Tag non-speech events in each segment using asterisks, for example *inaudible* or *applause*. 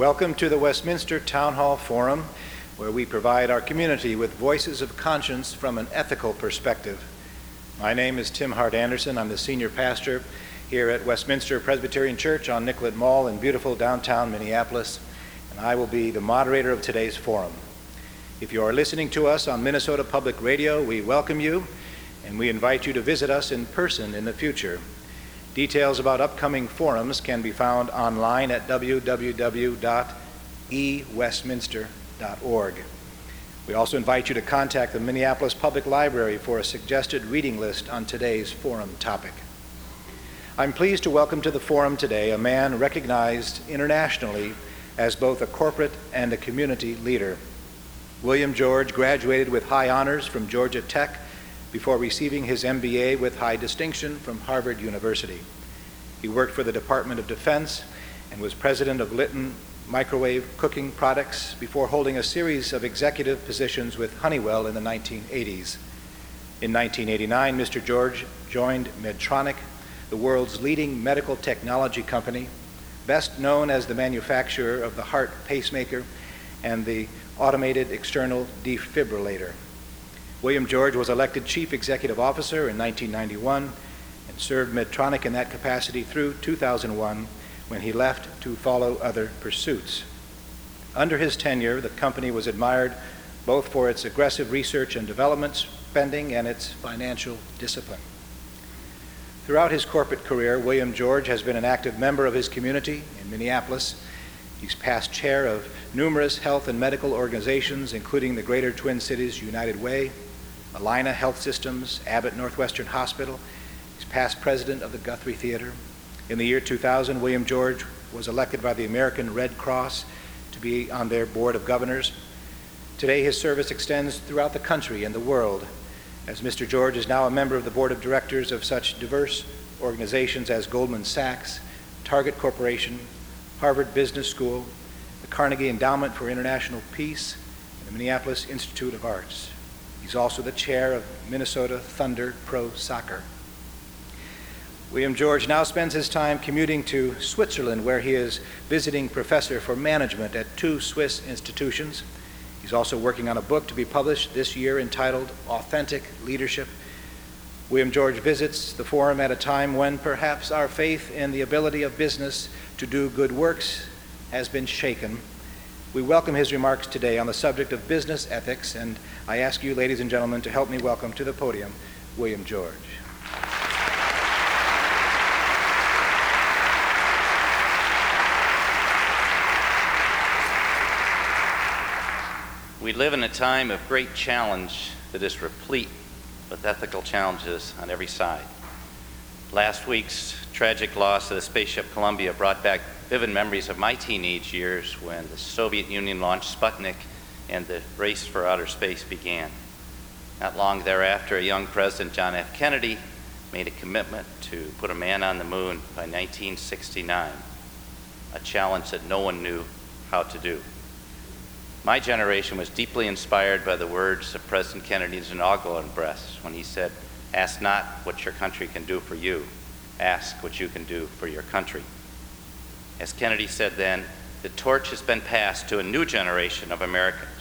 Welcome to the Westminster Town Hall Forum, where we provide our community with voices of conscience from an ethical perspective. My name is Tim Hart Anderson. I'm the senior pastor here at Westminster Presbyterian Church on Nicollet Mall in beautiful downtown Minneapolis, and I will be the moderator of today's forum. If you are listening to us on Minnesota Public Radio, we welcome you and we invite you to visit us in person in the future. Details about upcoming forums can be found online at www.ewestminster.org. We also invite you to contact the Minneapolis Public Library for a suggested reading list on today's forum topic. I'm pleased to welcome to the forum today a man recognized internationally as both a corporate and a community leader. William George graduated with high honors from Georgia Tech before receiving his MBA with high distinction from Harvard University. He worked for the Department of Defense and was president of Litton Microwave Cooking Products before holding a series of executive positions with Honeywell in the 1980s. In 1989, Mr. George joined Medtronic, the world's leading medical technology company, best known as the manufacturer of the heart pacemaker and the automated external defibrillator. William George was elected Chief Executive Officer in 1991 and served Medtronic in that capacity through 2001 when he left to follow other pursuits. Under his tenure, the company was admired both for its aggressive research and development spending and its financial discipline. Throughout his corporate career, William George has been an active member of his community in Minneapolis. He's past chair of numerous health and medical organizations, including the Greater Twin Cities United Way, Allina Health Systems, Abbott Northwestern Hospital. He's past president of the Guthrie Theater. In the year 2000, William George was elected by the American Red Cross to be on their board of governors. Today, his service extends throughout the country and the world, as Mr. George is now a member of the board of directors of such diverse organizations as Goldman Sachs, Target Corporation, Harvard Business School, the Carnegie Endowment for International Peace, and the Minneapolis Institute of Arts. He's also the chair of Minnesota Thunder Pro Soccer. William George now spends his time commuting to Switzerland, where he is visiting professor for management at two Swiss institutions. He's also working on a book to be published this year entitled Authentic Leadership. William George visits the forum at a time when perhaps our faith in the ability of business to do good works has been shaken we welcome his remarks today on the subject of business ethics, and I ask you, ladies and gentlemen, to help me welcome to the podium William George. We live in a time of great challenge that is replete with ethical challenges on every side. Last week's tragic loss of the spaceship Columbia brought back vivid memories of my teenage years when the Soviet Union launched Sputnik and the race for outer space began. Not long thereafter, a young President, John F. Kennedy, made a commitment to put a man on the moon by 1969, a challenge that no one knew how to do. My generation was deeply inspired by the words of President Kennedy's inaugural address when he said, Ask not what your country can do for you, ask what you can do for your country. As Kennedy said then, the torch has been passed to a new generation of Americans.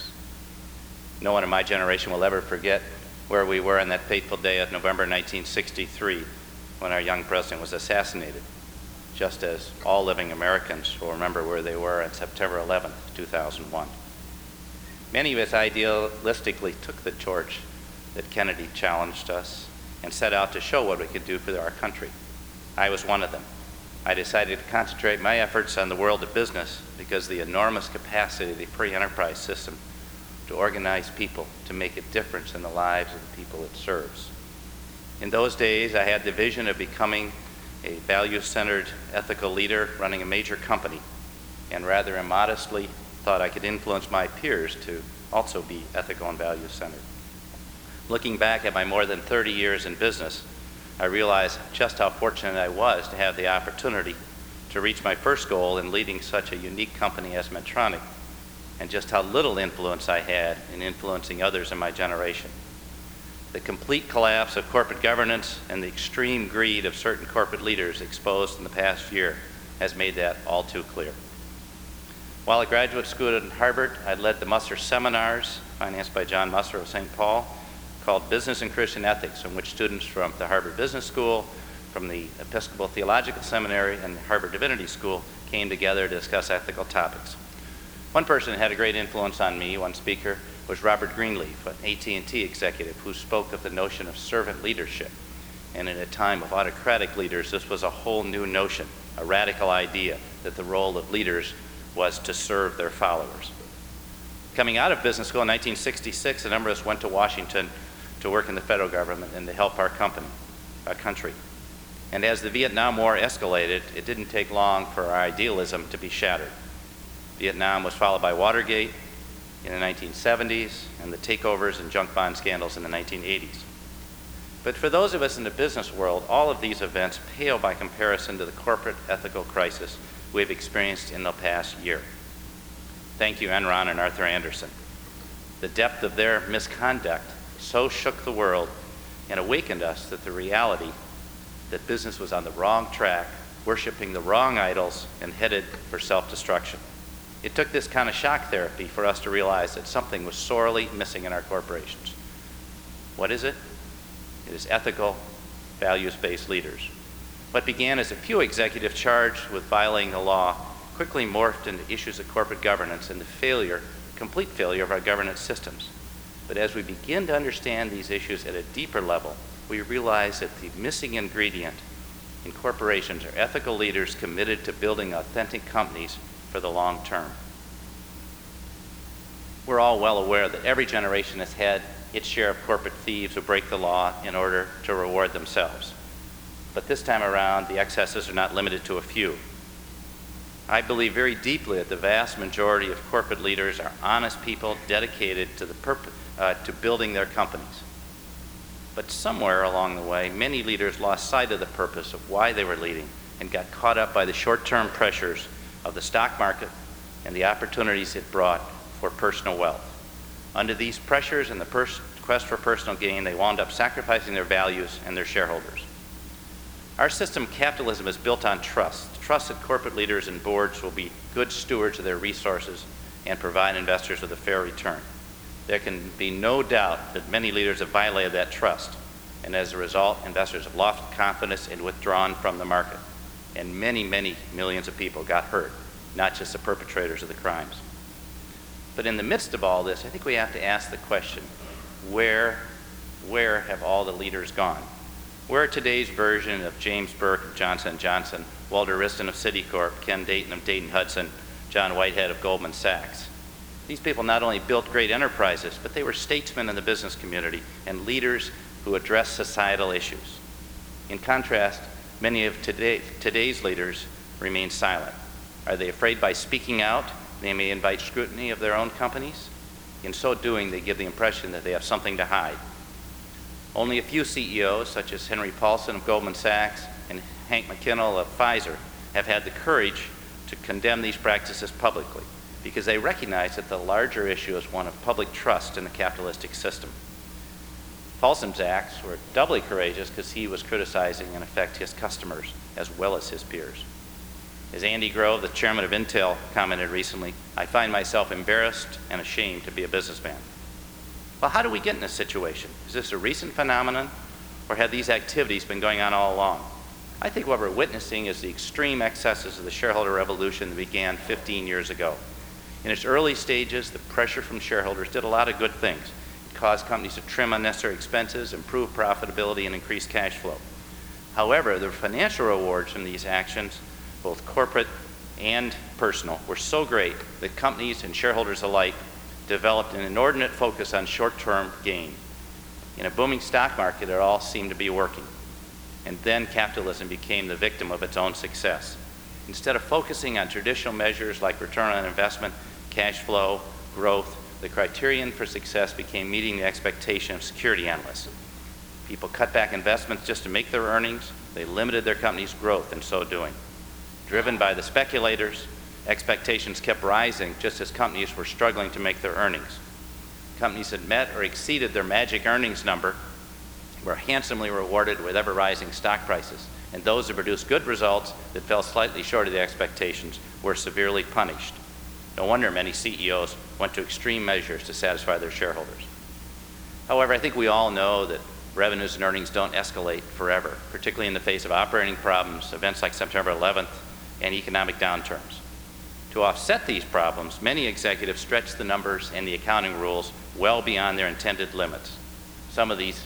No one in my generation will ever forget where we were on that fateful day of November 1963 when our young president was assassinated, just as all living Americans will remember where they were on September 11, 2001. Many of us idealistically took the torch that Kennedy challenged us and set out to show what we could do for our country. I was one of them. I decided to concentrate my efforts on the world of business because the enormous capacity of the free enterprise system to organize people to make a difference in the lives of the people it serves. In those days, I had the vision of becoming a value centered ethical leader running a major company, and rather immodestly thought I could influence my peers to also be ethical and value centered. Looking back at my more than 30 years in business, I realized just how fortunate I was to have the opportunity to reach my first goal in leading such a unique company as Medtronic, and just how little influence I had in influencing others in my generation. The complete collapse of corporate governance and the extreme greed of certain corporate leaders exposed in the past year has made that all too clear. While at graduate school at Harvard, I led the Musser Seminars, financed by John Musser of St. Paul, called Business and Christian Ethics, in which students from the Harvard Business School, from the Episcopal Theological Seminary, and the Harvard Divinity School came together to discuss ethical topics. One person had a great influence on me, one speaker, was Robert Greenleaf, an AT&T executive who spoke of the notion of servant leadership. And in a time of autocratic leaders, this was a whole new notion, a radical idea that the role of leaders was to serve their followers. Coming out of business school in 1966, a number of us went to Washington to work in the federal government and to help our company, our country. And as the Vietnam War escalated, it didn't take long for our idealism to be shattered. Vietnam was followed by Watergate in the 1970s and the takeovers and junk bond scandals in the 1980s. But for those of us in the business world, all of these events pale by comparison to the corporate ethical crisis we've experienced in the past year. Thank you, Enron and Arthur Andersen. The depth of their misconduct so shook the world and awakened us that the reality that business was on the wrong track, worshiping the wrong idols, and headed for self destruction. It took this kind of shock therapy for us to realize that something was sorely missing in our corporations. What is it? It is ethical, values based leaders. What began as a few executives charged with violating the law quickly morphed into issues of corporate governance and the failure, complete failure of our governance systems. But as we begin to understand these issues at a deeper level, we realize that the missing ingredient in corporations are ethical leaders committed to building authentic companies for the long term. We're all well aware that every generation has had its share of corporate thieves who break the law in order to reward themselves. But this time around, the excesses are not limited to a few. I believe very deeply that the vast majority of corporate leaders are honest people dedicated to, the purpose, uh, to building their companies. But somewhere along the way, many leaders lost sight of the purpose of why they were leading and got caught up by the short term pressures of the stock market and the opportunities it brought for personal wealth. Under these pressures and the pers- quest for personal gain, they wound up sacrificing their values and their shareholders. Our system, capitalism, is built on trust. Trust that corporate leaders and boards will be good stewards of their resources and provide investors with a fair return. There can be no doubt that many leaders have violated that trust, and as a result, investors have lost confidence and withdrawn from the market and many, many millions of people got hurt, not just the perpetrators of the crimes. But in the midst of all this, I think we have to ask the question, where, where have all the leaders gone? Where are today's version of James Burke of Johnson & Johnson, Walter Wriston of Citicorp, Ken Dayton of Dayton Hudson, John Whitehead of Goldman Sachs? These people not only built great enterprises, but they were statesmen in the business community and leaders who addressed societal issues. In contrast, Many of today, today's leaders remain silent. Are they afraid by speaking out they may invite scrutiny of their own companies? In so doing, they give the impression that they have something to hide. Only a few CEOs, such as Henry Paulson of Goldman Sachs and Hank McKinnell of Pfizer, have had the courage to condemn these practices publicly because they recognize that the larger issue is one of public trust in the capitalistic system. Paulson's acts were doubly courageous because he was criticizing, in effect, his customers as well as his peers. As Andy Grove, the chairman of Intel, commented recently, I find myself embarrassed and ashamed to be a businessman. Well, how do we get in this situation? Is this a recent phenomenon, or have these activities been going on all along? I think what we're witnessing is the extreme excesses of the shareholder revolution that began 15 years ago. In its early stages, the pressure from shareholders did a lot of good things cause companies to trim unnecessary expenses, improve profitability, and increase cash flow. However, the financial rewards from these actions, both corporate and personal, were so great that companies and shareholders alike developed an inordinate focus on short term gain. In a booming stock market, it all seemed to be working. And then capitalism became the victim of its own success. Instead of focusing on traditional measures like return on investment, cash flow, growth, the criterion for success became meeting the expectation of security analysts. People cut back investments just to make their earnings. They limited their company's growth in so doing. Driven by the speculators, expectations kept rising just as companies were struggling to make their earnings. Companies that met or exceeded their magic earnings number were handsomely rewarded with ever rising stock prices, and those that produced good results that fell slightly short of the expectations were severely punished. No wonder many CEOs went to extreme measures to satisfy their shareholders. However, I think we all know that revenues and earnings don't escalate forever, particularly in the face of operating problems, events like September 11th, and economic downturns. To offset these problems, many executives stretch the numbers and the accounting rules well beyond their intended limits. Some of these,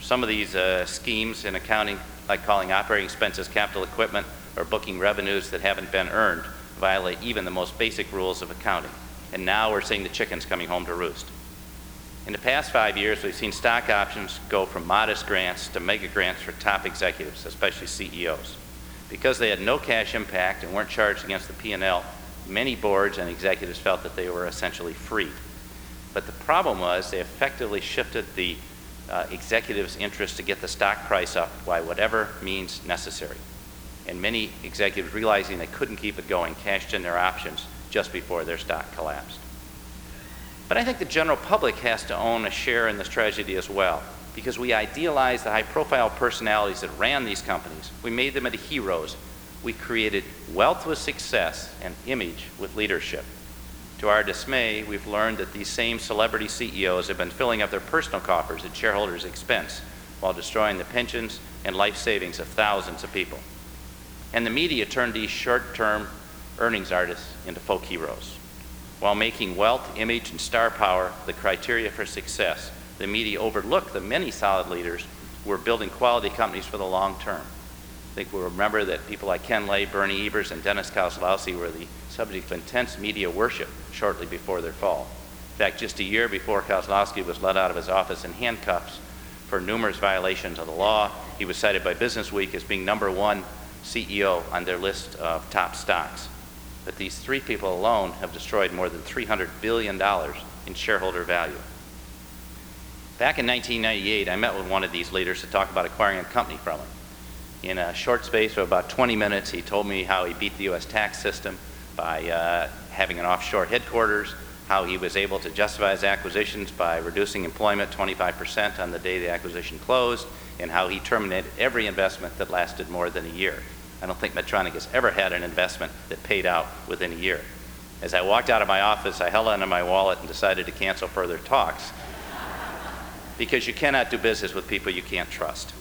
some of these uh, schemes in accounting, like calling operating expenses capital equipment or booking revenues that haven't been earned, violate even the most basic rules of accounting. And now we're seeing the chickens coming home to roost. In the past five years, we've seen stock options go from modest grants to mega grants for top executives, especially CEOs. Because they had no cash impact and weren't charged against the P&L, many boards and executives felt that they were essentially free. But the problem was they effectively shifted the uh, executives' interest to get the stock price up by whatever means necessary. And many executives, realizing they couldn't keep it going, cashed in their options just before their stock collapsed. But I think the general public has to own a share in this tragedy as well, because we idealized the high profile personalities that ran these companies. We made them into heroes. We created wealth with success and image with leadership. To our dismay, we've learned that these same celebrity CEOs have been filling up their personal coffers at shareholders' expense while destroying the pensions and life savings of thousands of people. And the media turned these short term earnings artists into folk heroes. While making wealth, image, and star power the criteria for success, the media overlooked the many solid leaders who were building quality companies for the long term. I think we'll remember that people like Ken Lay, Bernie Ebbers, and Dennis Kozlowski were the subject of intense media worship shortly before their fall. In fact, just a year before Kozlowski was let out of his office in handcuffs for numerous violations of the law, he was cited by Businessweek as being number one CEO on their list of top stocks But these three people alone have destroyed more than $300 billion in shareholder value. Back in 1998, I met with one of these leaders to talk about acquiring a company from him. In a short space of about 20 minutes, he told me how he beat the U.S. tax system by uh, having an offshore headquarters, how he was able to justify his acquisitions by reducing employment 25% on the day the acquisition closed, and how he terminated every investment that lasted more than a year. I don't think Medtronic has ever had an investment that paid out within a year. As I walked out of my office, I held onto my wallet and decided to cancel further talks *laughs* because you cannot do business with people you can't trust.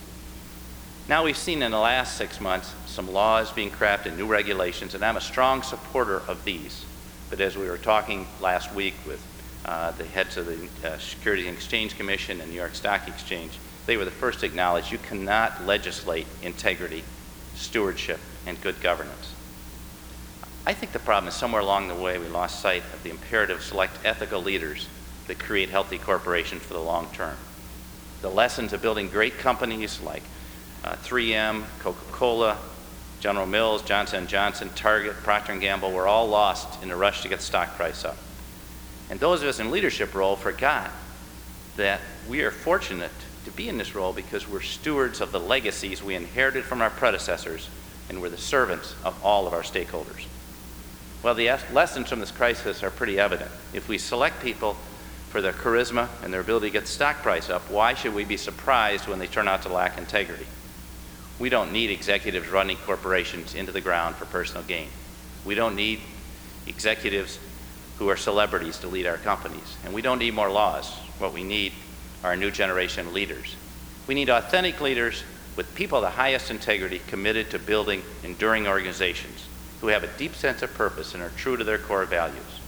Now, we've seen in the last six months some laws being crafted, new regulations, and I'm a strong supporter of these. But as we were talking last week with uh, the heads of the uh, Securities and Exchange Commission and New York Stock Exchange, they were the first to acknowledge you cannot legislate integrity stewardship, and good governance. I think the problem is somewhere along the way we lost sight of the imperative to select ethical leaders that create healthy corporations for the long term. The lessons of building great companies like uh, 3M, Coca-Cola, General Mills, Johnson & Johnson, Target, Procter & Gamble were all lost in the rush to get the stock price up. And those of us in leadership role forgot that we are fortunate to be in this role because we're stewards of the legacies we inherited from our predecessors and we're the servants of all of our stakeholders. Well, the lessons from this crisis are pretty evident. If we select people for their charisma and their ability to get the stock price up, why should we be surprised when they turn out to lack integrity? We don't need executives running corporations into the ground for personal gain. We don't need executives who are celebrities to lead our companies. And we don't need more laws. What we need our new generation leaders. We need authentic leaders with people of the highest integrity committed to building enduring organizations who have a deep sense of purpose and are true to their core values.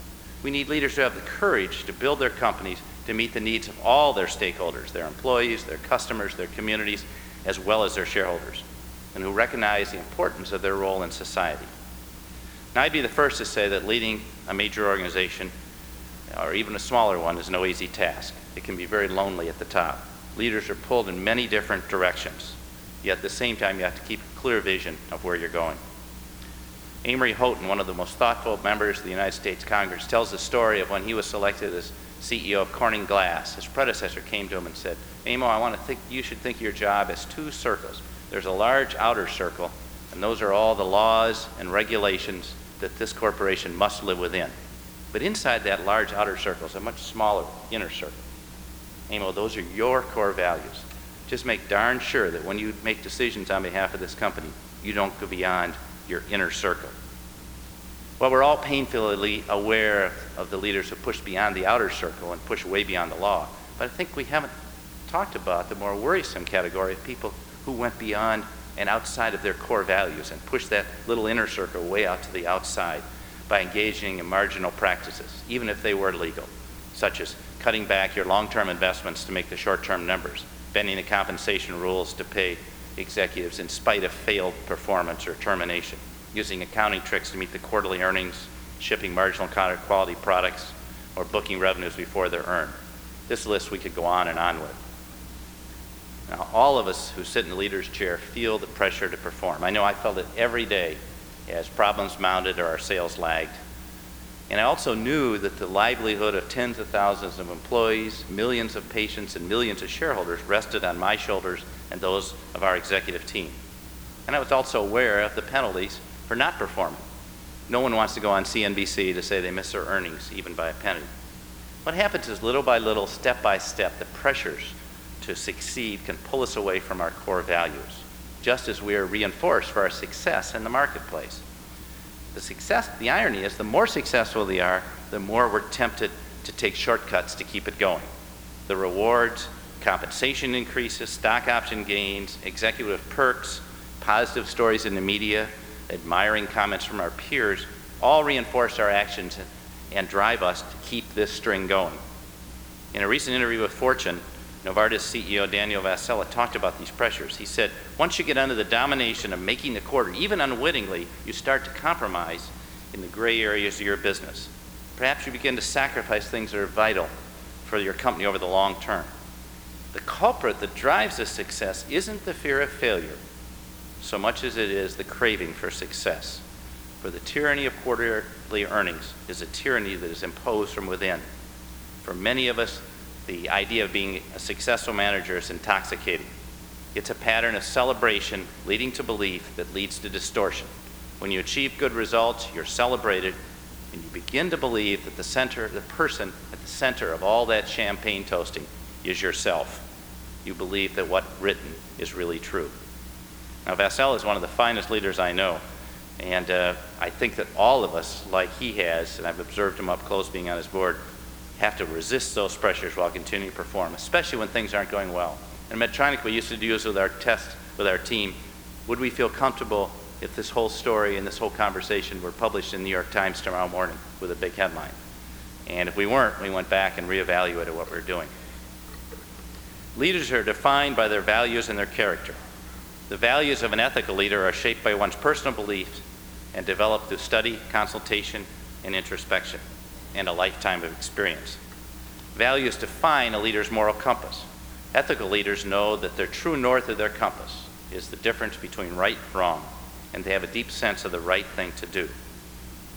We need leaders who have the courage to build their companies to meet the needs of all their stakeholders, their employees, their customers, their communities, as well as their shareholders, and who recognize the importance of their role in society. Now, I'd be the first to say that leading a major organization, or even a smaller one, is no easy task it can be very lonely at the top. Leaders are pulled in many different directions, yet at the same time, you have to keep a clear vision of where you're going. Amory Houghton, one of the most thoughtful members of the United States Congress, tells the story of when he was selected as CEO of Corning Glass. His predecessor came to him and said, Amo, I want to think you should think of your job as two circles. There's a large outer circle, and those are all the laws and regulations that this corporation must live within. But inside that large outer circle is a much smaller inner circle. Amo, those are your core values. Just make darn sure that when you make decisions on behalf of this company, you don't go beyond your inner circle. Well, we're all painfully aware of the leaders who push beyond the outer circle and push way beyond the law. But I think we haven't talked about the more worrisome category of people who went beyond and outside of their core values and pushed that little inner circle way out to the outside by engaging in marginal practices, even if they were legal, such as cutting back your long-term investments to make the short-term numbers, bending the compensation rules to pay executives in spite of failed performance or termination, using accounting tricks to meet the quarterly earnings, shipping marginal quality products, or booking revenues before they're earned. This list we could go on and on with. Now, all of us who sit in the leader's chair feel the pressure to perform. I know I felt it every day as problems mounted or our sales lagged. And I also knew that the livelihood of tens of thousands of employees, millions of patients, and millions of shareholders rested on my shoulders and those of our executive team. And I was also aware of the penalties for not performing. No one wants to go on CNBC to say they miss their earnings, even by a penny. What happens is little by little, step by step, the pressures to succeed can pull us away from our core values, just as we are reinforced for our success in the marketplace. The success, the irony is the more successful they are, the more we're tempted to take shortcuts to keep it going. The rewards, compensation increases, stock option gains, executive perks, positive stories in the media, admiring comments from our peers all reinforce our actions and drive us to keep this string going. In a recent interview with Fortune, Novartis CEO Daniel Vasella talked about these pressures. He said, once you get under the domination of making the quarter, even unwittingly, you start to compromise in the gray areas of your business. Perhaps you begin to sacrifice things that are vital for your company over the long term. The culprit that drives this success isn't the fear of failure so much as it is the craving for success. For the tyranny of quarterly earnings is a tyranny that is imposed from within. For many of us, the idea of being a successful manager is intoxicating. It's a pattern of celebration leading to belief that leads to distortion. When you achieve good results, you're celebrated, and you begin to believe that the center, the person at the center of all that champagne toasting is yourself. You believe that what's written is really true. Now, Vasella is one of the finest leaders I know, and uh, I think that all of us, like he has, and I've observed him up close being on his board, have to resist those pressures while continuing to perform, especially when things aren't going well. And Medtronic, we used to do this with our test with our team. Would we feel comfortable if this whole story and this whole conversation were published in the New York Times tomorrow morning with a big headline? And if we weren't, we went back and reevaluated what we were doing. Leaders are defined by their values and their character. The values of an ethical leader are shaped by one's personal beliefs and developed through study, consultation, and introspection and a lifetime of experience. Values define a leader's moral compass. Ethical leaders know that their true north of their compass is the difference between right and wrong, and they have a deep sense of the right thing to do.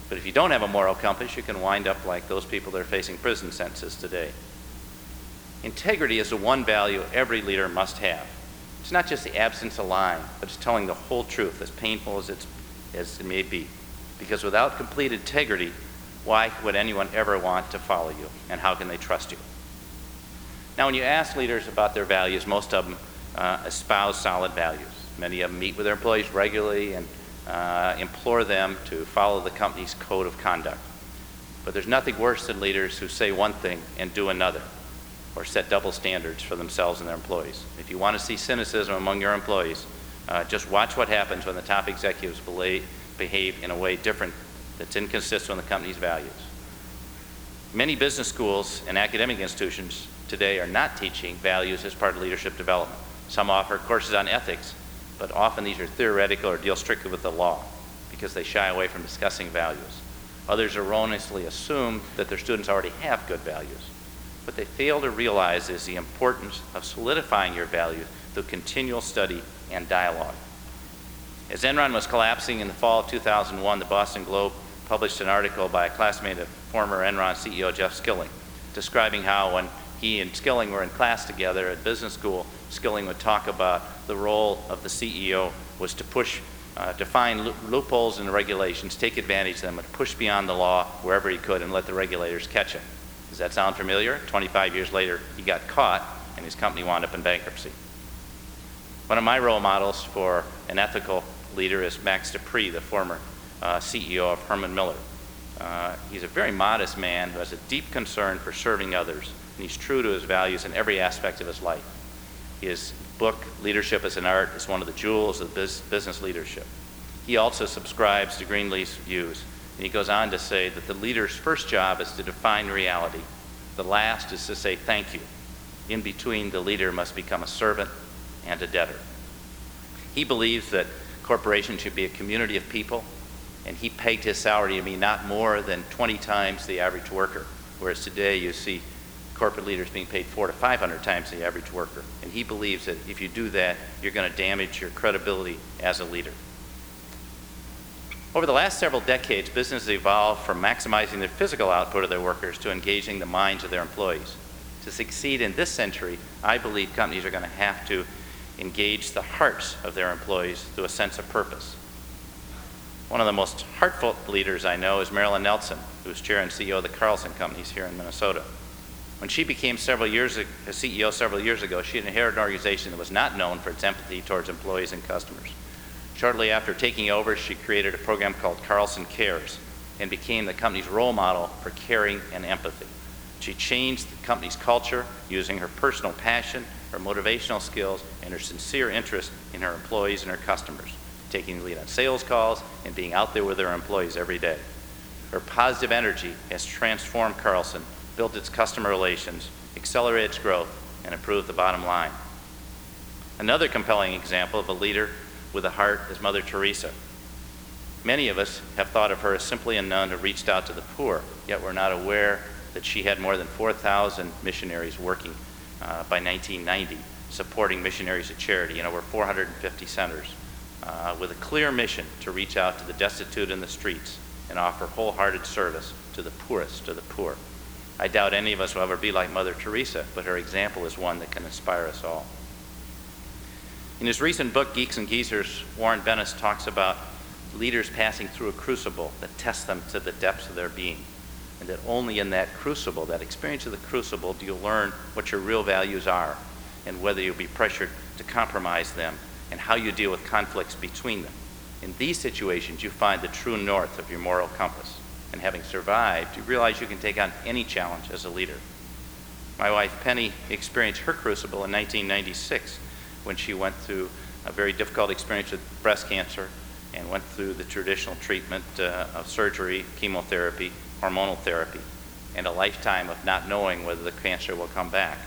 But if you don't have a moral compass, you can wind up like those people that are facing prison sentences today. Integrity is the one value every leader must have. It's not just the absence of lying, but it's telling the whole truth, as painful as, it's, as it may be. Because without complete integrity, why would anyone ever want to follow you? And how can they trust you? Now, when you ask leaders about their values, most of them uh, espouse solid values. Many of them meet with their employees regularly and uh, implore them to follow the company's code of conduct. But there's nothing worse than leaders who say one thing and do another, or set double standards for themselves and their employees. If you want to see cynicism among your employees, uh, just watch what happens when the top executives behave in a way different that's inconsistent with the company's values. Many business schools and academic institutions today are not teaching values as part of leadership development. Some offer courses on ethics, but often these are theoretical or deal strictly with the law because they shy away from discussing values. Others erroneously assume that their students already have good values. What they fail to realize is the importance of solidifying your values through continual study and dialogue. As Enron was collapsing in the fall of 2001, the Boston Globe published an article by a classmate of former Enron CEO Jeff Skilling, describing how when he and Skilling were in class together at business school, Skilling would talk about the role of the CEO was to push, uh, to find lo- loopholes in the regulations, take advantage of them, and push beyond the law wherever he could and let the regulators catch him. Does that sound familiar? 25 years later, he got caught and his company wound up in bankruptcy. One of my role models for an ethical leader is Max De Pree, the former uh, CEO of Herman Miller. Uh, he's a very modest man who has a deep concern for serving others, and he's true to his values in every aspect of his life. His book, Leadership as an Art, is one of the jewels of bus- business leadership. He also subscribes to Greenleaf's views, and he goes on to say that the leader's first job is to define reality, the last is to say thank you. In between, the leader must become a servant and a debtor. He believes that corporations should be a community of people, and he pegged his salary to be not more than 20 times the average worker, whereas today you see corporate leaders being paid four to 500 times the average worker. And he believes that if you do that, you're going to damage your credibility as a leader. Over the last several decades, businesses evolved from maximizing the physical output of their workers to engaging the minds of their employees. To succeed in this century, I believe companies are going to have to engage the hearts of their employees through a sense of purpose. One of the most heartfelt leaders I know is Marilyn Nelson, who's chair and CEO of the Carlson Companies here in Minnesota. When she became several years a CEO several years ago, she inherited an organization that was not known for its empathy towards employees and customers. Shortly after taking over, she created a program called Carlson Cares and became the company's role model for caring and empathy. She changed the company's culture using her personal passion, her motivational skills, and her sincere interest in her employees and her customers, taking the lead on sales calls and being out there with her employees every day. Her positive energy has transformed Carlson, built its customer relations, accelerated its growth, and improved the bottom line. Another compelling example of a leader with a heart is Mother Teresa. Many of us have thought of her as simply a nun who reached out to the poor, yet we're not aware that she had more than 4,000 missionaries working uh, by 1990, supporting missionaries of charity in over 450 centers, uh, with a clear mission to reach out to the destitute in the streets and offer wholehearted service to the poorest of the poor. I doubt any of us will ever be like Mother Teresa, but her example is one that can inspire us all. In his recent book, Geeks and Geezers, Warren Bennis talks about leaders passing through a crucible that tests them to the depths of their being. And that only in that crucible, that experience of the crucible, do you learn what your real values are and whether you'll be pressured to compromise them and how you deal with conflicts between them. In these situations, you find the true north of your moral compass. And having survived, you realize you can take on any challenge as a leader. My wife Penny experienced her crucible in 1996 when she went through a very difficult experience with breast cancer and went through the traditional treatment uh, of surgery, chemotherapy, hormonal therapy, and a lifetime of not knowing whether the cancer will come back.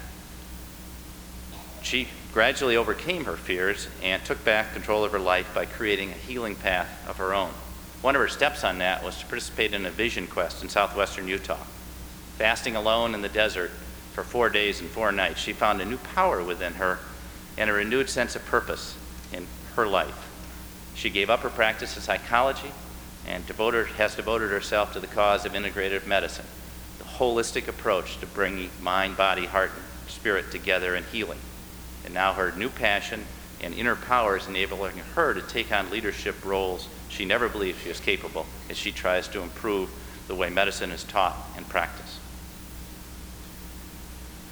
She gradually overcame her fears and took back control of her life by creating a healing path of her own. One of her steps on that was to participate in a vision quest in southwestern Utah. Fasting alone in the desert for four days and four nights, she found a new power within her and a renewed sense of purpose in her life. She gave up her practice of psychology and devoted, has devoted herself to the cause of integrative medicine, the holistic approach to bringing mind, body, heart, and spirit together in healing. And now her new passion and inner power is enabling her to take on leadership roles she never believed she was capable as she tries to improve the way medicine is taught and practiced.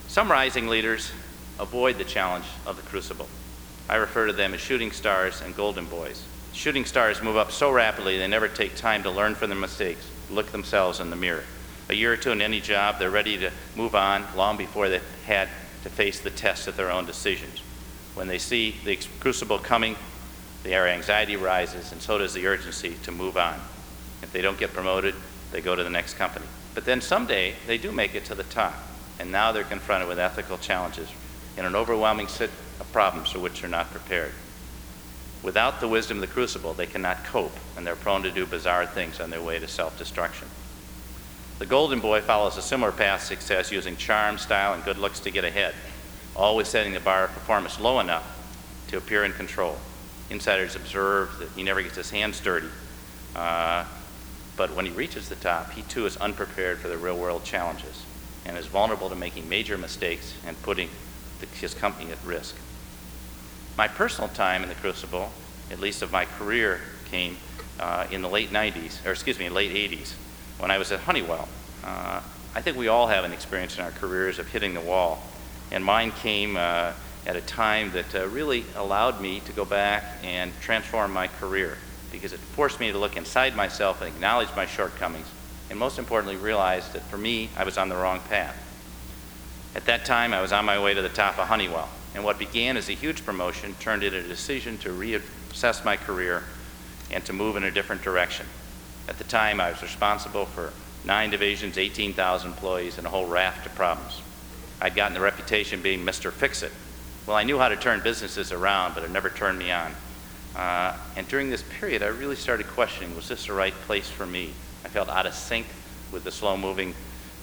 Some rising leaders avoid the challenge of the crucible. I refer to them as shooting stars and golden boys. Shooting stars move up so rapidly they never take time to learn from their mistakes, look themselves in the mirror. A year or two in any job, they're ready to move on long before they've had to face the test of their own decisions. When they see the crucible coming, their anxiety rises, and so does the urgency to move on. If they don't get promoted, they go to the next company. But then someday, they do make it to the top, and now they're confronted with ethical challenges in an overwhelming set of problems for which they're not prepared. Without the wisdom of the crucible, they cannot cope, and they're prone to do bizarre things on their way to self destruction. The golden boy follows a similar path to success using charm, style, and good looks to get ahead, always setting the bar of performance low enough to appear in control. Insiders observe that he never gets his hands dirty, uh, but when he reaches the top, he too is unprepared for the real world challenges and is vulnerable to making major mistakes and putting the, his company at risk. My personal time in the crucible, at least of my career, came uh, in the late 90s, or excuse me, late 80s, when I was at Honeywell. Uh, I think we all have an experience in our careers of hitting the wall, and mine came uh, at a time that uh, really allowed me to go back and transform my career because it forced me to look inside myself and acknowledge my shortcomings and most importantly, realized that for me, I was on the wrong path. At that time, I was on my way to the top of Honeywell, and what began as a huge promotion turned into a decision to reassess my career and to move in a different direction. At the time, I was responsible for nine divisions, 18,000 employees, and a whole raft of problems. I'd gotten the reputation being Mr. Fix-It. Well, I knew how to turn businesses around, but it never turned me on. Uh, and during this period, I really started questioning, was this the right place for me? I felt out of sync with the slow-moving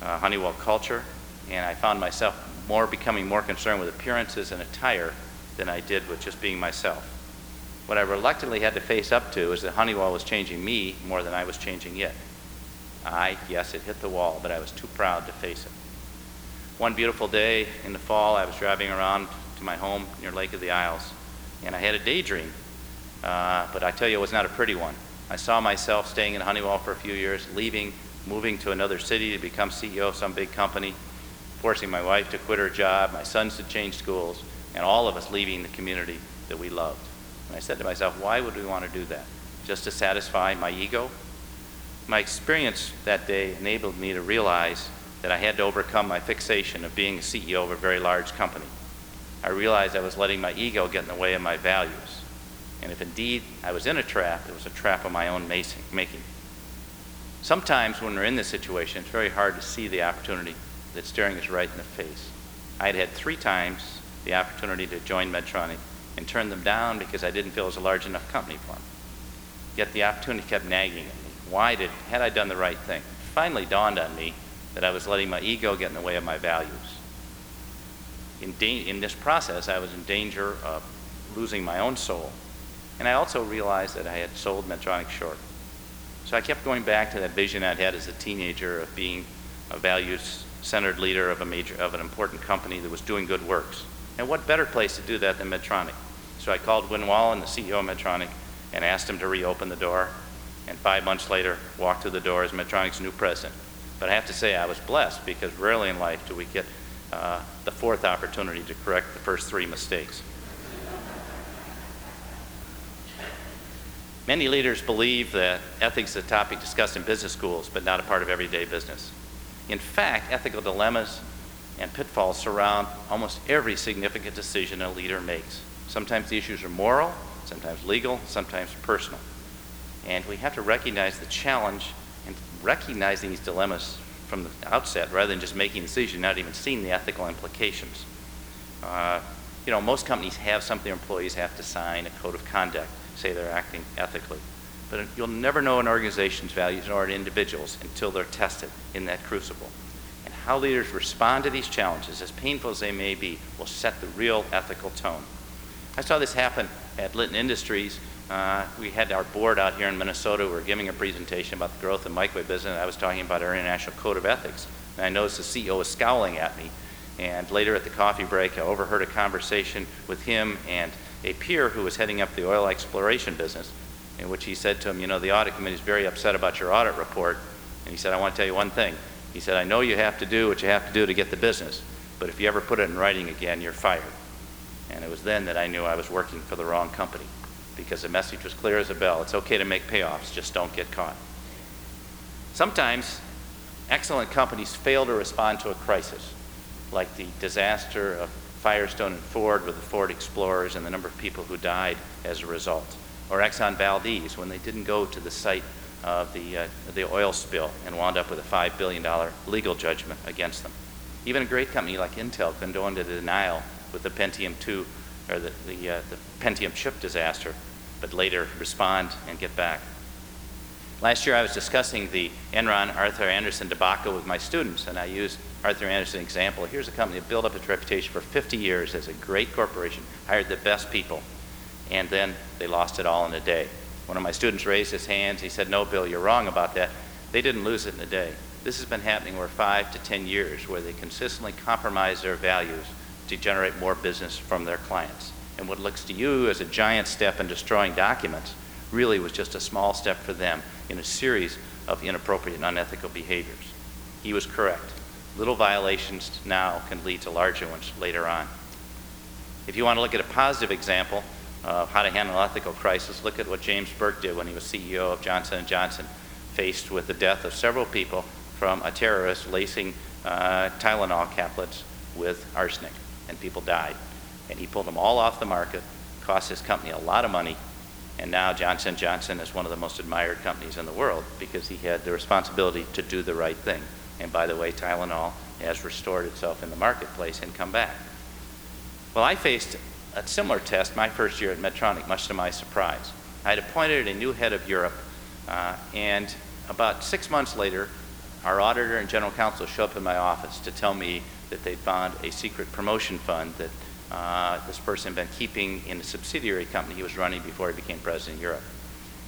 uh, Honeywell culture, and I found myself more becoming more concerned with appearances and attire than I did with just being myself. What I reluctantly had to face up to is that Honeywell was changing me more than I was changing it. I, yes, it hit the wall, but I was too proud to face it. One beautiful day in the fall, I was driving around to my home near Lake of the Isles, and I had a daydream, uh, but I tell you, it was not a pretty one. I saw myself staying in Honeywell for a few years, leaving, moving to another city to become CEO of some big company, forcing my wife to quit her job, my sons to change schools, and all of us leaving the community that we loved. And I said to myself, why would we want to do that? Just to satisfy my ego? My experience that day enabled me to realize that I had to overcome my fixation of being a CEO of a very large company. I realized I was letting my ego get in the way of my values. And if indeed I was in a trap, it was a trap of my own making. Sometimes when we're in this situation, it's very hard to see the opportunity that's staring us right in the face. I had had three times the opportunity to join Medtronic and turned them down because I didn't feel it was a large enough company for me. Yet the opportunity kept nagging at me. Why did, had I done the right thing? It finally dawned on me that I was letting my ego get in the way of my values. In, da- in this process, I was in danger of losing my own soul. And I also realized that I had sold Medtronic short. So I kept going back to that vision I'd had as a teenager of being a values-centered leader of a major, of an important company that was doing good works. And what better place to do that than Medtronic? So I called Win Wallin, the CEO of Medtronic, and asked him to reopen the door and five months later walked through the door as Medtronic's new president. But I have to say I was blessed because rarely in life do we get uh, the fourth opportunity to correct the first three mistakes. Many leaders believe that ethics is a topic discussed in business schools, but not a part of everyday business. In fact, ethical dilemmas and pitfalls surround almost every significant decision a leader makes. Sometimes the issues are moral, sometimes legal, sometimes personal. And we have to recognize the challenge and recognize these dilemmas from the outset rather than just making a decision, not even seeing the ethical implications. Uh, you know, most companies have something their employees have to sign, a code of conduct, say they're acting ethically. But you'll never know an organization's values nor an individual's until they're tested in that crucible. And how leaders respond to these challenges, as painful as they may be, will set the real ethical tone. I saw this happen at Litton Industries uh, we had our board out here in Minnesota. We were giving a presentation about the growth of microwave business. I was talking about our international code of ethics. And I noticed the CEO was scowling at me. And later at the coffee break, I overheard a conversation with him and a peer who was heading up the oil exploration business, in which he said to him, You know, the audit committee is very upset about your audit report. And he said, I want to tell you one thing. He said, I know you have to do what you have to do to get the business, but if you ever put it in writing again, you're fired. And it was then that I knew I was working for the wrong company because the message was clear as a bell. It's okay to make payoffs, just don't get caught. Sometimes excellent companies fail to respond to a crisis, like the disaster of Firestone and Ford with the Ford Explorers and the number of people who died as a result, or Exxon Valdez when they didn't go to the site of the, uh, the oil spill and wound up with a $5 billion legal judgment against them. Even a great company like Intel can go into denial with the Pentium 2 or the, the, uh, the Pentium chip disaster but later respond and get back. Last year I was discussing the Enron Arthur Andersen debacle with my students, and I used Arthur Andersen example. Here's a company that built up its reputation for 50 years as a great corporation, hired the best people, and then they lost it all in a day. One of my students raised his hands. He said, No, Bill, you're wrong about that. They didn't lose it in a day. This has been happening over five to 10 years where they consistently compromise their values to generate more business from their clients. And what looks to you as a giant step in destroying documents really was just a small step for them in a series of inappropriate and unethical behaviors. He was correct. Little violations now can lead to larger ones later on. If you want to look at a positive example of how to handle an ethical crisis, look at what James Burke did when he was CEO of Johnson & Johnson faced with the death of several people from a terrorist lacing uh, Tylenol caplets with arsenic, and people died. And he pulled them all off the market, cost his company a lot of money, and now Johnson Johnson is one of the most admired companies in the world because he had the responsibility to do the right thing. And by the way, Tylenol has restored itself in the marketplace and come back. Well, I faced a similar test my first year at Medtronic, much to my surprise. I had appointed a new head of Europe, uh, and about six months later, our auditor and general counsel show up in my office to tell me that they'd found a secret promotion fund that uh, this person had been keeping in a subsidiary company he was running before he became president of Europe.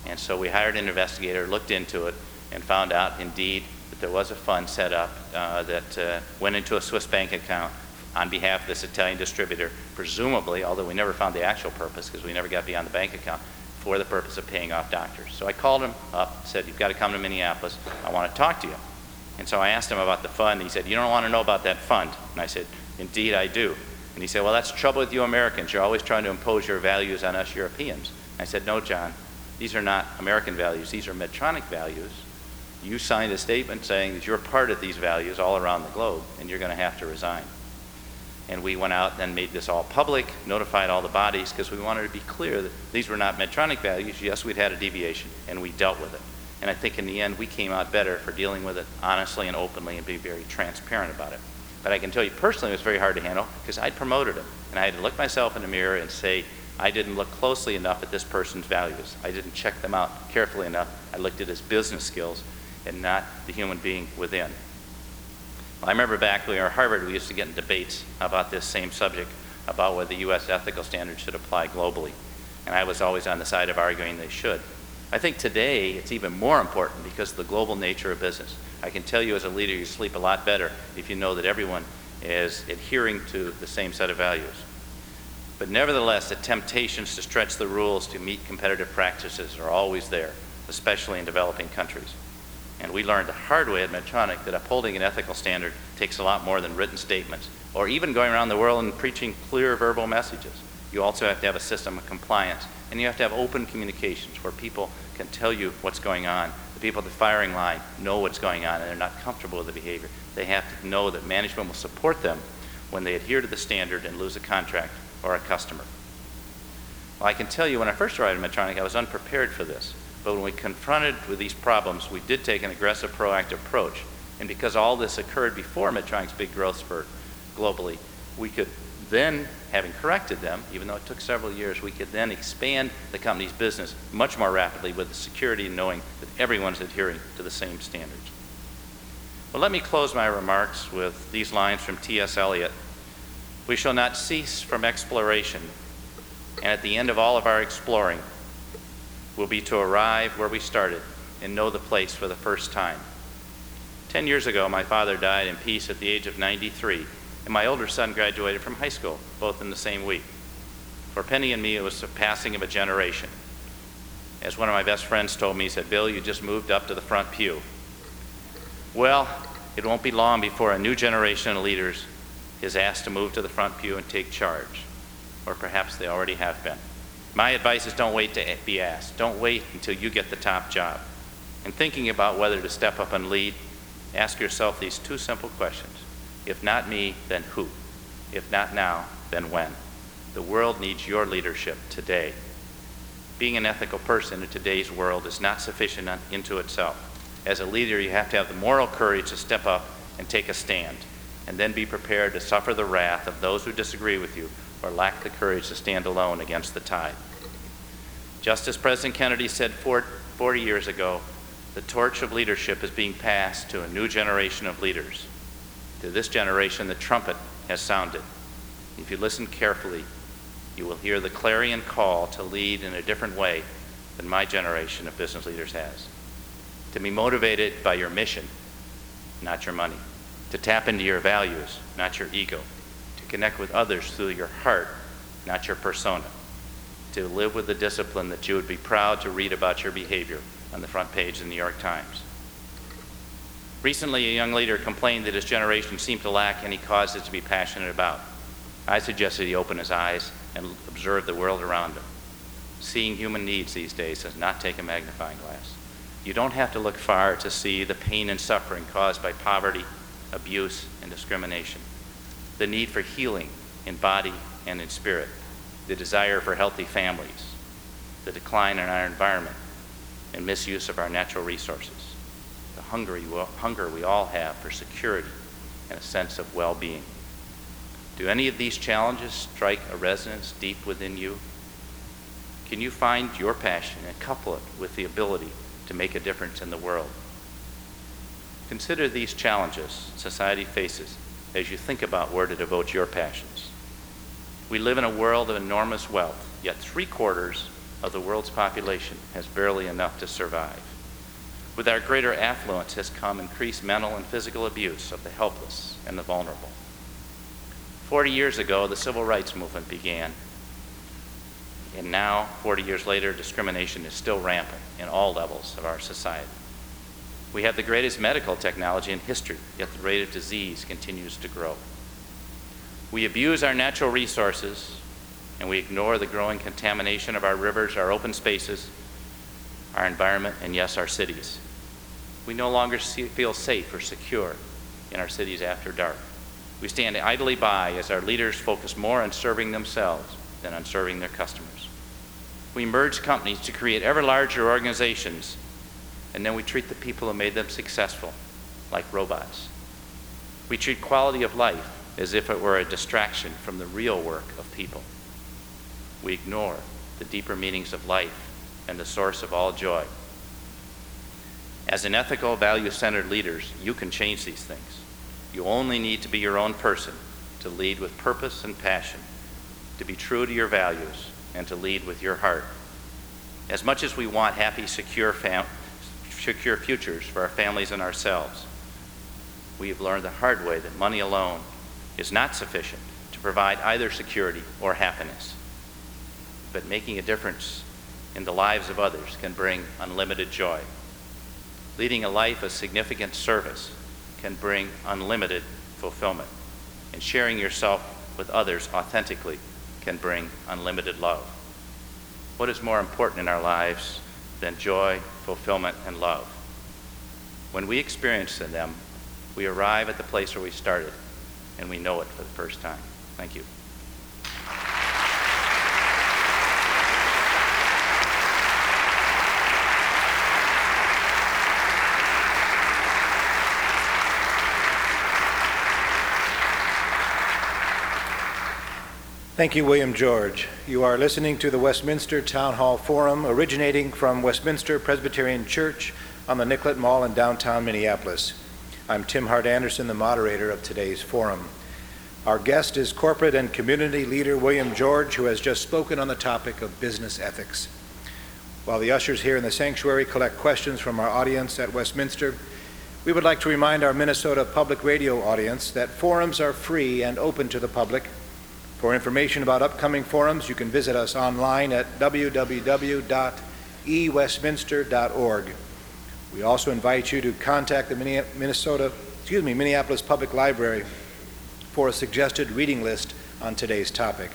And so we hired an investigator, looked into it, and found out indeed that there was a fund set up uh, that uh, went into a Swiss bank account on behalf of this Italian distributor, presumably, although we never found the actual purpose because we never got beyond the bank account, for the purpose of paying off doctors. So I called him up, said, You've got to come to Minneapolis. I want to talk to you. And so I asked him about the fund. He said, You don't want to know about that fund. And I said, Indeed, I do. And he said, Well, that's trouble with you Americans. You're always trying to impose your values on us Europeans. I said, No, John, these are not American values. These are Medtronic values. You signed a statement saying that you're part of these values all around the globe, and you're going to have to resign. And we went out and made this all public, notified all the bodies, because we wanted to be clear that these were not Medtronic values. Yes, we'd had a deviation, and we dealt with it. And I think in the end, we came out better for dealing with it honestly and openly and being very transparent about it. But I can tell you personally, it was very hard to handle because I'd promoted him. And I had to look myself in the mirror and say, I didn't look closely enough at this person's values. I didn't check them out carefully enough. I looked at his business skills and not the human being within. I remember back when we were at Harvard, we used to get in debates about this same subject, about whether U.S. ethical standards should apply globally. And I was always on the side of arguing they should. I think today it's even more important because of the global nature of business. I can tell you as a leader, you sleep a lot better if you know that everyone is adhering to the same set of values. But nevertheless, the temptations to stretch the rules to meet competitive practices are always there, especially in developing countries. And we learned the hard way at Medtronic that upholding an ethical standard takes a lot more than written statements or even going around the world and preaching clear verbal messages. You also have to have a system of compliance and you have to have open communications where people can tell you what's going on. The people at the firing line know what's going on and they're not comfortable with the behavior. They have to know that management will support them when they adhere to the standard and lose a contract or a customer. Well, I can tell you when I first arrived at Medtronic, I was unprepared for this. But when we confronted with these problems, we did take an aggressive, proactive approach. And because all this occurred before Medtronic's big growth spurt globally, we could then, having corrected them, even though it took several years, we could then expand the company's business much more rapidly with the security of knowing that everyone is adhering to the same standards. Well, let me close my remarks with these lines from T.S. Eliot. We shall not cease from exploration, and at the end of all of our exploring, will be to arrive where we started and know the place for the first time. Ten years ago, my father died in peace at the age of 93, and my older son graduated from high school, both in the same week. For Penny and me, it was the passing of a generation. As one of my best friends told me, he said, Bill, you just moved up to the front pew. Well, it won't be long before a new generation of leaders is asked to move to the front pew and take charge, or perhaps they already have been. My advice is don't wait to be asked. Don't wait until you get the top job. In thinking about whether to step up and lead, ask yourself these two simple questions. If not me, then who? If not now, then when? The world needs your leadership today. Being an ethical person in today's world is not sufficient into itself. As a leader, you have to have the moral courage to step up and take a stand, and then be prepared to suffer the wrath of those who disagree with you or lack the courage to stand alone against the tide. Just as President Kennedy said 40 years ago, the torch of leadership is being passed to a new generation of leaders. To this generation, the trumpet has sounded. If you listen carefully, you will hear the clarion call to lead in a different way than my generation of business leaders has. To be motivated by your mission, not your money. To tap into your values, not your ego To connect with others through your heart, not your persona. To live with the discipline that you would be proud to read about your behavior on the front page of the New York Times. Recently, a young leader complained that his generation seemed to lack any causes to be passionate about. I suggested he open his eyes and observe the world around him. Seeing human needs these days does not take a magnifying glass. You don't have to look far to see the pain and suffering caused by poverty, abuse, and discrimination, the need for healing in body and in spirit, the desire for healthy families, the decline in our environment, and misuse of our natural resources, hunger, hunger we all have for security and a sense of well being. Do any of these challenges strike a resonance deep within you? Can you find your passion and couple it with the ability to make a difference in the world? Consider these challenges society faces as you think about where to devote your passions. We live in a world of enormous wealth, yet three quarters of the world's population has barely enough to survive. With our greater affluence has come increased mental and physical abuse of the helpless and the vulnerable. Forty years ago, the civil rights movement began, and now, 40 years later, discrimination is still rampant in all levels of our society. We have the greatest medical technology in history, yet the rate of disease continues to grow. We abuse our natural resources and we ignore the growing contamination of our rivers, our open spaces, our environment, and yes, our cities. We no longer see, feel safe or secure in our cities after dark. We stand idly by as our leaders focus more on serving themselves than on serving their customers. We merge companies to create ever larger organizations, and then we treat the people who made them successful like robots. We treat quality of life as if it were a distraction from the real work of people we ignore the deeper meanings of life and the source of all joy. As an ethical, value centered leaders, you can change these things. You only need to be your own person to lead with purpose and passion, to be true to your values, and to lead with your heart. As much as we want happy, secure, fam- secure futures for our families and ourselves, we have learned the hard way that money alone is not sufficient to provide either security or happiness but making a difference in the lives of others can bring unlimited joy. Leading a life of significant service can bring unlimited fulfillment. And sharing yourself with others authentically can bring unlimited love. What is more important in our lives than joy, fulfillment, and love? When we experience them, we arrive at the place where we started, and we know it for the first time. Thank you. Thank you, William George. You are listening to the Westminster Town Hall Forum originating from Westminster Presbyterian Church on the Nicollet Mall in downtown Minneapolis. I'm Tim Hart-Andersen, the moderator of today's forum. Our guest is corporate and community leader William George, who has just spoken on the topic of business ethics. While the ushers here in the sanctuary collect questions from our audience at Westminster, we would like to remind our Minnesota Public Radio audience that forums are free and open to the public for information about upcoming forums, you can visit us online at www.ewestminster.org. We also invite you to contact the Minnesota, excuse me, Minneapolis Public Library for a suggested reading list on today's topic.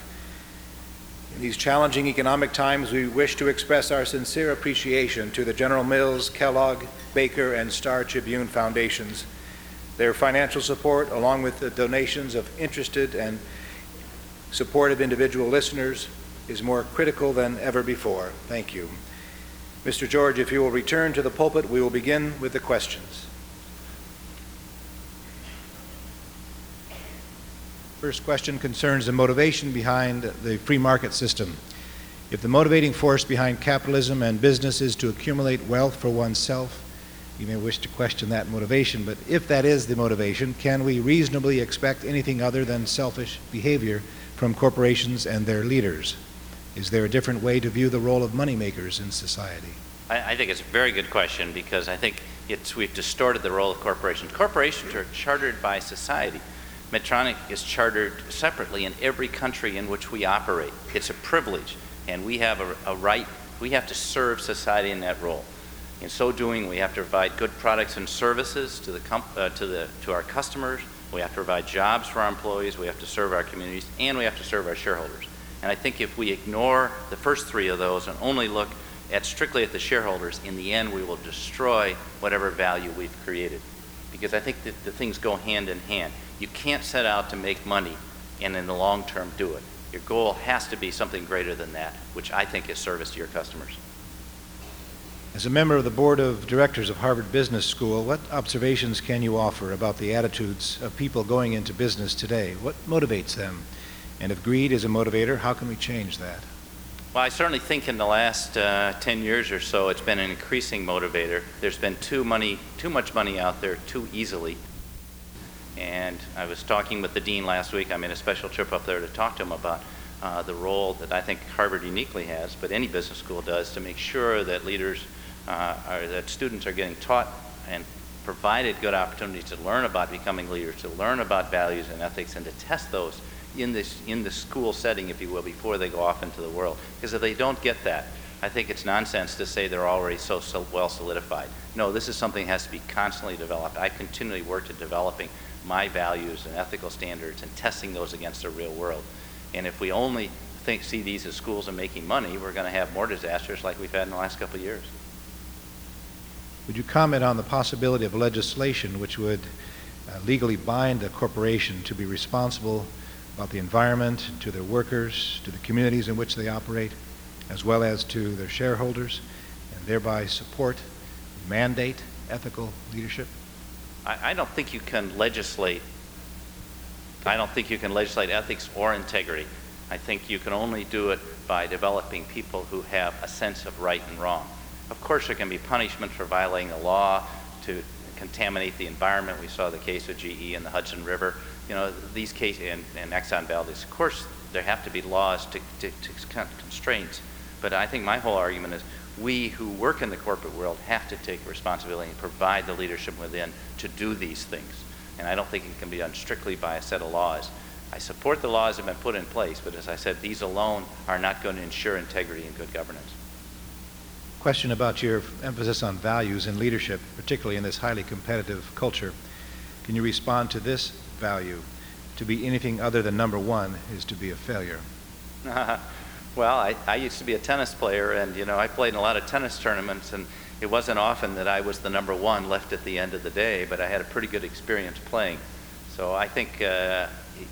In these challenging economic times, we wish to express our sincere appreciation to the General Mills, Kellogg, Baker, and Star Tribune Foundations. Their financial support, along with the donations of interested and support of individual listeners is more critical than ever before. Thank you. Mr. George, if you will return to the pulpit, we will begin with the questions. First question concerns the motivation behind the free market system. If the motivating force behind capitalism and business is to accumulate wealth for oneself, you may wish to question that motivation, but if that is the motivation, can we reasonably expect anything other than selfish behavior from corporations and their leaders? Is there a different way to view the role of moneymakers in society? I, I think it's a very good question because I think we've distorted the role of corporations. Corporations are chartered by society. Medtronic is chartered separately in every country in which we operate. It's a privilege, and we have a, a right, we have to serve society in that role. In so doing, we have to provide good products and services to, the, uh, to, the, to our customers, we have to provide jobs for our employees, we have to serve our communities, and we have to serve our shareholders. And I think if we ignore the first three of those and only look at strictly at the shareholders, in the end, we will destroy whatever value we've created. Because I think that the things go hand in hand. You can't set out to make money and in the long term do it. Your goal has to be something greater than that, which I think is service to your customers. As a member of the board of directors of Harvard Business School, what observations can you offer about the attitudes of people going into business today? What motivates them? And if greed is a motivator, how can we change that? Well, I certainly think in the last uh, 10 years or so, it's been an increasing motivator. There's been too, money, too much money out there too easily. And I was talking with the dean last week. I made a special trip up there to talk to him about uh, the role that I think Harvard uniquely has, but any business school does, to make sure that leaders, uh, are, that students are getting taught and provided good opportunities to learn about becoming leaders, to learn about values and ethics, and to test those in this in the school setting, if you will, before they go off into the world. Because if they don't get that, I think it's nonsense to say they're already so, so well solidified. No, this is something that has to be constantly developed. I continually work at developing my values and ethical standards and testing those against the real world. And if we only think, see these as schools and making money, we're going to have more disasters like we've had in the last couple of years. Would you comment on the possibility of legislation which would uh, legally bind a corporation to be responsible about the environment, to their workers, to the communities in which they operate, as well as to their shareholders, and thereby support, mandate ethical leadership? I, I don't think you can legislate. I don't think you can legislate ethics or integrity. I think you can only do it by developing people who have a sense of right and wrong. Of course, there can be punishment for violating the law to contaminate the environment. We saw the case of GE in the Hudson River. You know, these cases, and, and Exxon Valdez, of course, there have to be laws to, to, to constraints. But I think my whole argument is we who work in the corporate world have to take responsibility and provide the leadership within to do these things. And I don't think it can be done strictly by a set of laws. I support the laws that have been put in place, but as I said, these alone are not going to ensure integrity and good governance. Question about your emphasis on values and leadership, particularly in this highly competitive culture. Can you respond to this value? To be anything other than number one is to be a failure. *laughs* well, I, I used to be a tennis player, and you know, I played in a lot of tennis tournaments, and it wasn't often that I was the number one left at the end of the day, but I had a pretty good experience playing. So I think, uh,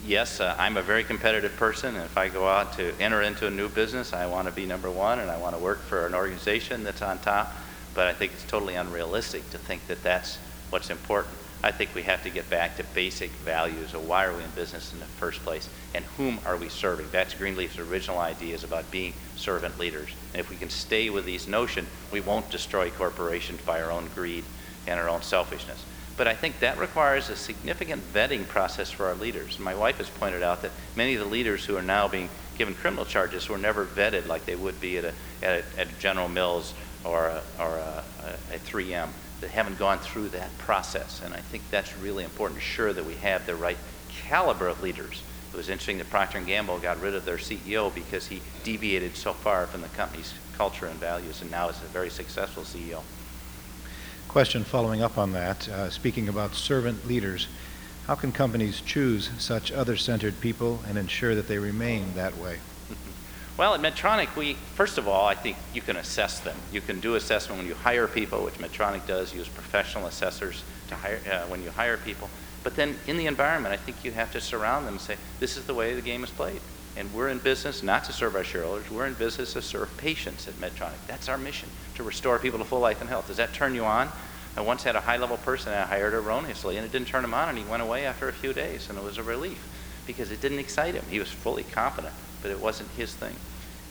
yes, uh, I'm a very competitive person, and if I go out to enter into a new business, I want to be number one, and I want to work for an organization that's on top. But I think it's totally unrealistic to think that that's what's important. I think we have to get back to basic values of why are we in business in the first place and whom are we serving. That's Greenleaf's original ideas about being servant leaders. And if we can stay with these notions, we won't destroy corporations by our own greed and our own selfishness. But I think that requires a significant vetting process for our leaders. My wife has pointed out that many of the leaders who are now being given criminal charges were never vetted like they would be at a, at a, at General Mills or a, or a, a 3M that haven't gone through that process. And I think that's really important to ensure that we have the right caliber of leaders. It was interesting that Procter & Gamble got rid of their CEO because he deviated so far from the company's culture and values, and now is a very successful CEO. Question following up on that, uh, speaking about servant leaders, how can companies choose such other-centered people and ensure that they remain that way? *laughs* Well, at Medtronic, we, first of all, I think you can assess them. You can do assessment when you hire people, which Medtronic does, use professional assessors to hire, uh, when you hire people. But then in the environment, I think you have to surround them and say, this is the way the game is played. And we're in business not to serve our shareholders, we're in business to serve patients at Medtronic. That's our mission, to restore people to full life and health. Does that turn you on? I once had a high level person I hired erroneously, and it didn't turn him on, and he went away after a few days, and it was a relief because it didn't excite him. He was fully competent but it wasn't his thing.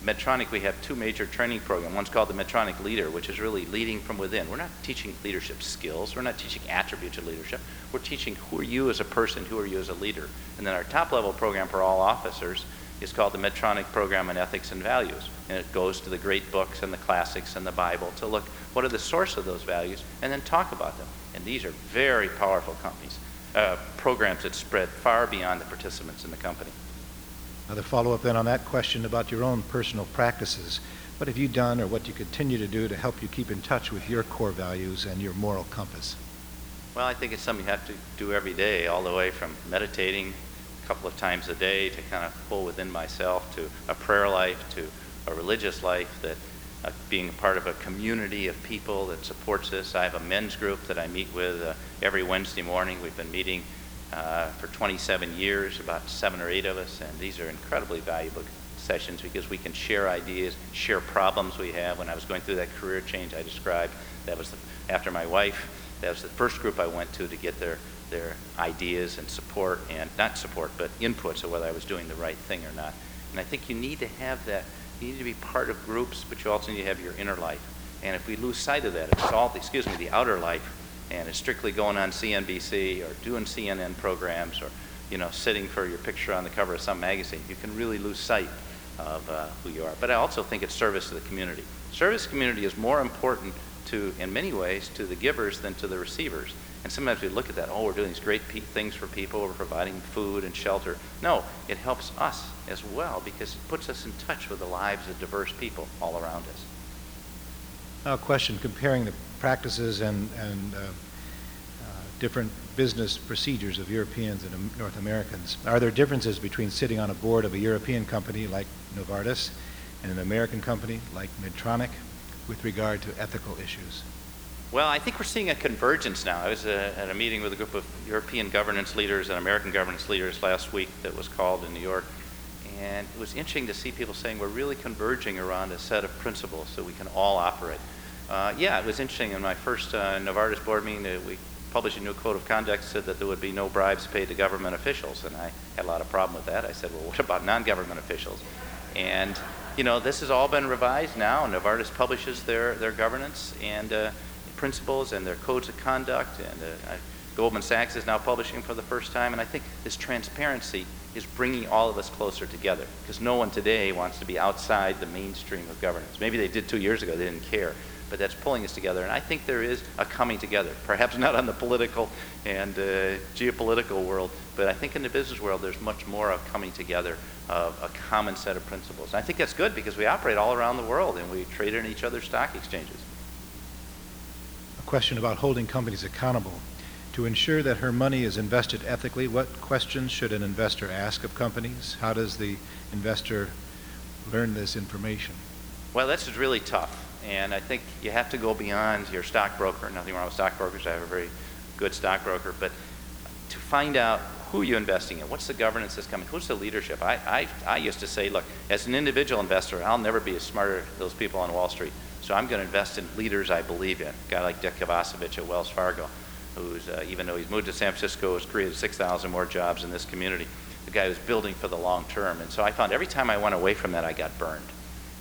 Medtronic, we have two major training programs. One's called the Medtronic Leader, which is really leading from within. We're not teaching leadership skills. We're not teaching attributes of leadership. We're teaching who are you as a person, who are you as a leader. And then our top level program for all officers is called the Medtronic Program on Ethics and Values. And it goes to the great books and the classics and the Bible to look what are the source of those values and then talk about them. And these are very powerful companies, uh, programs that spread far beyond the participants in the company. Another follow-up then on that question about your own personal practices. What have you done or what do you continue to do to help you keep in touch with your core values and your moral compass? Well, I think it's something you have to do every day, all the way from meditating couple of times a day to kind of pull within myself to a prayer life to a religious life that uh, being a part of a community of people that supports this. I have a men's group that I meet with uh, every Wednesday morning. We've been meeting uh, for 27 years, about seven or eight of us, and these are incredibly valuable sessions because we can share ideas, share problems we have. When I was going through that career change I described, that was the, after my wife, that was the first group I went to to get their, their ideas and support, and not support, but inputs of whether I was doing the right thing or not. And I think you need to have that. You need to be part of groups, but you also need to have your inner life. And if we lose sight of that, it's all, excuse me, the outer life, and it's strictly going on CNBC or doing CNN programs or, you know, sitting for your picture on the cover of some magazine, you can really lose sight of uh, who you are. But I also think it's service to the community. Service community is more important to, in many ways, to the givers than to the receivers. And sometimes we look at that, oh, we're doing these great pe- things for people, we're providing food and shelter. No, it helps us as well because it puts us in touch with the lives of diverse people all around us. Now, a question comparing the practices and, and uh, uh, different business procedures of Europeans and North Americans. Are there differences between sitting on a board of a European company like Novartis and an American company like Medtronic with regard to ethical issues? Well, I think we're seeing a convergence now. I was uh, at a meeting with a group of European governance leaders and American governance leaders last week that was called in New York. And it was interesting to see people saying we're really converging around a set of principles so we can all operate. Uh, yeah, it was interesting. In my first uh, Novartis board meeting, uh, we published a new code of conduct said that there would be no bribes paid to government officials. And I had a lot of problem with that. I said, well, *laughs* what about non-government officials? And, you know, this has all been revised now. Novartis publishes their, their governance and uh, principles and their codes of conduct. And uh, Goldman Sachs is now publishing for the first time. And I think this transparency is bringing all of us closer together because no one today wants to be outside the mainstream of governance. Maybe they did two years ago, they didn't care, but that's pulling us together. And I think there is a coming together, perhaps *laughs* not on the political and uh, geopolitical world, but I think in the business world there's much more of coming together of a common set of principles. And I think that's good because we operate all around the world and we trade in each other's stock exchanges. A question about holding companies accountable. To ensure that her money is invested ethically, what questions should an investor ask of companies? How does the investor learn this information? Well, that's really tough. And I think you have to go beyond your stockbroker. Nothing wrong with stockbrokers. I have a very good stockbroker. But to find out who you're investing in, what's the governance that's coming, who's the leadership. I, I, I used to say, look, as an individual investor, I'll never be as smart as those people on Wall Street. So I'm going to invest in leaders I believe in. A guy like Dick Kovacevich at Wells Fargo who's, uh, even though he's moved to San Francisco, has created 6,000 more jobs in this community. The guy who's building for the long term. And so I found every time I went away from that, I got burned.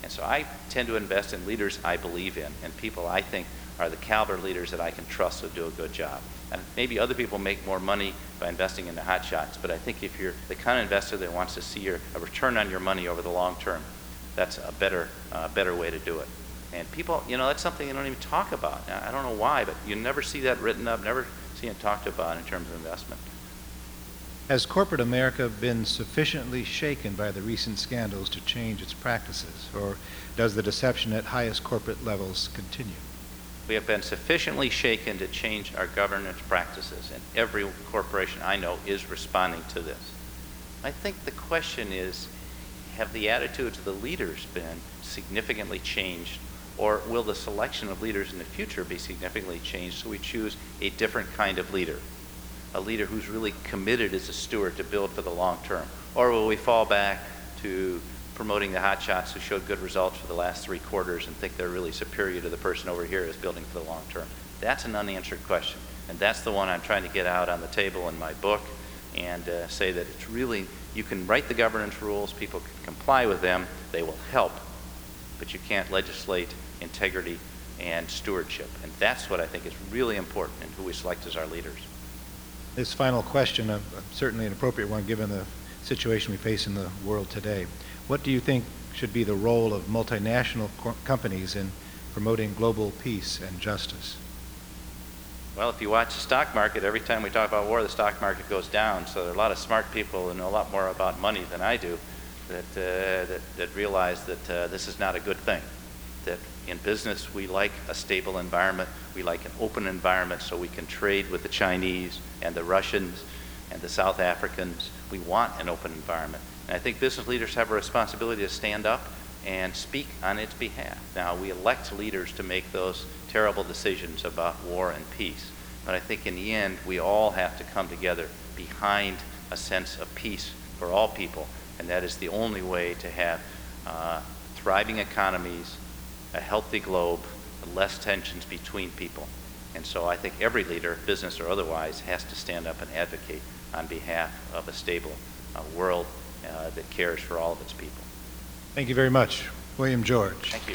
And so I tend to invest in leaders I believe in and people I think are the caliber leaders that I can trust will do a good job. And maybe other people make more money by investing in the hot shots, but I think if you're the kind of investor that wants to see your, a return on your money over the long term, that's a better, uh, better way to do it. And people, you know, that's something you don't even talk about. I don't know why, but you never see that written up, never see it talked about in terms of investment. Has corporate America been sufficiently shaken by the recent scandals to change its practices, or does the deception at highest corporate levels continue? We have been sufficiently shaken to change our governance practices, and every corporation I know is responding to this. I think the question is have the attitudes of the leaders been significantly changed or will the selection of leaders in the future be significantly changed so we choose a different kind of leader? A leader who's really committed as a steward to build for the long term? Or will we fall back to promoting the hotshots who showed good results for the last three quarters and think they're really superior to the person over here who's building for the long term? That's an unanswered question. And that's the one I'm trying to get out on the table in my book and uh, say that it's really, you can write the governance rules, people can comply with them, they will help, but you can't legislate integrity, and stewardship. And that's what I think is really important in who we select as our leaders. This final question, uh, certainly an appropriate one given the situation we face in the world today. What do you think should be the role of multinational co- companies in promoting global peace and justice? Well, if you watch the stock market, every time we talk about war, the stock market goes down. So there are a lot of smart people who know a lot more about money than I do that, uh, that, that, realize that uh, this is not a good thing. That in business, we like a stable environment. We like an open environment so we can trade with the Chinese and the Russians and the South Africans. We want an open environment. And I think business leaders have a responsibility to stand up and speak on its behalf. Now, we elect leaders to make those terrible decisions about war and peace, but I think in the end, we all have to come together behind a sense of peace for all people, and that is the only way to have uh, thriving economies, a healthy globe, less tensions between people. And so I think every leader, business or otherwise, has to stand up and advocate on behalf of a stable uh, world uh, that cares for all of its people. Thank you very much, William George. Thank you.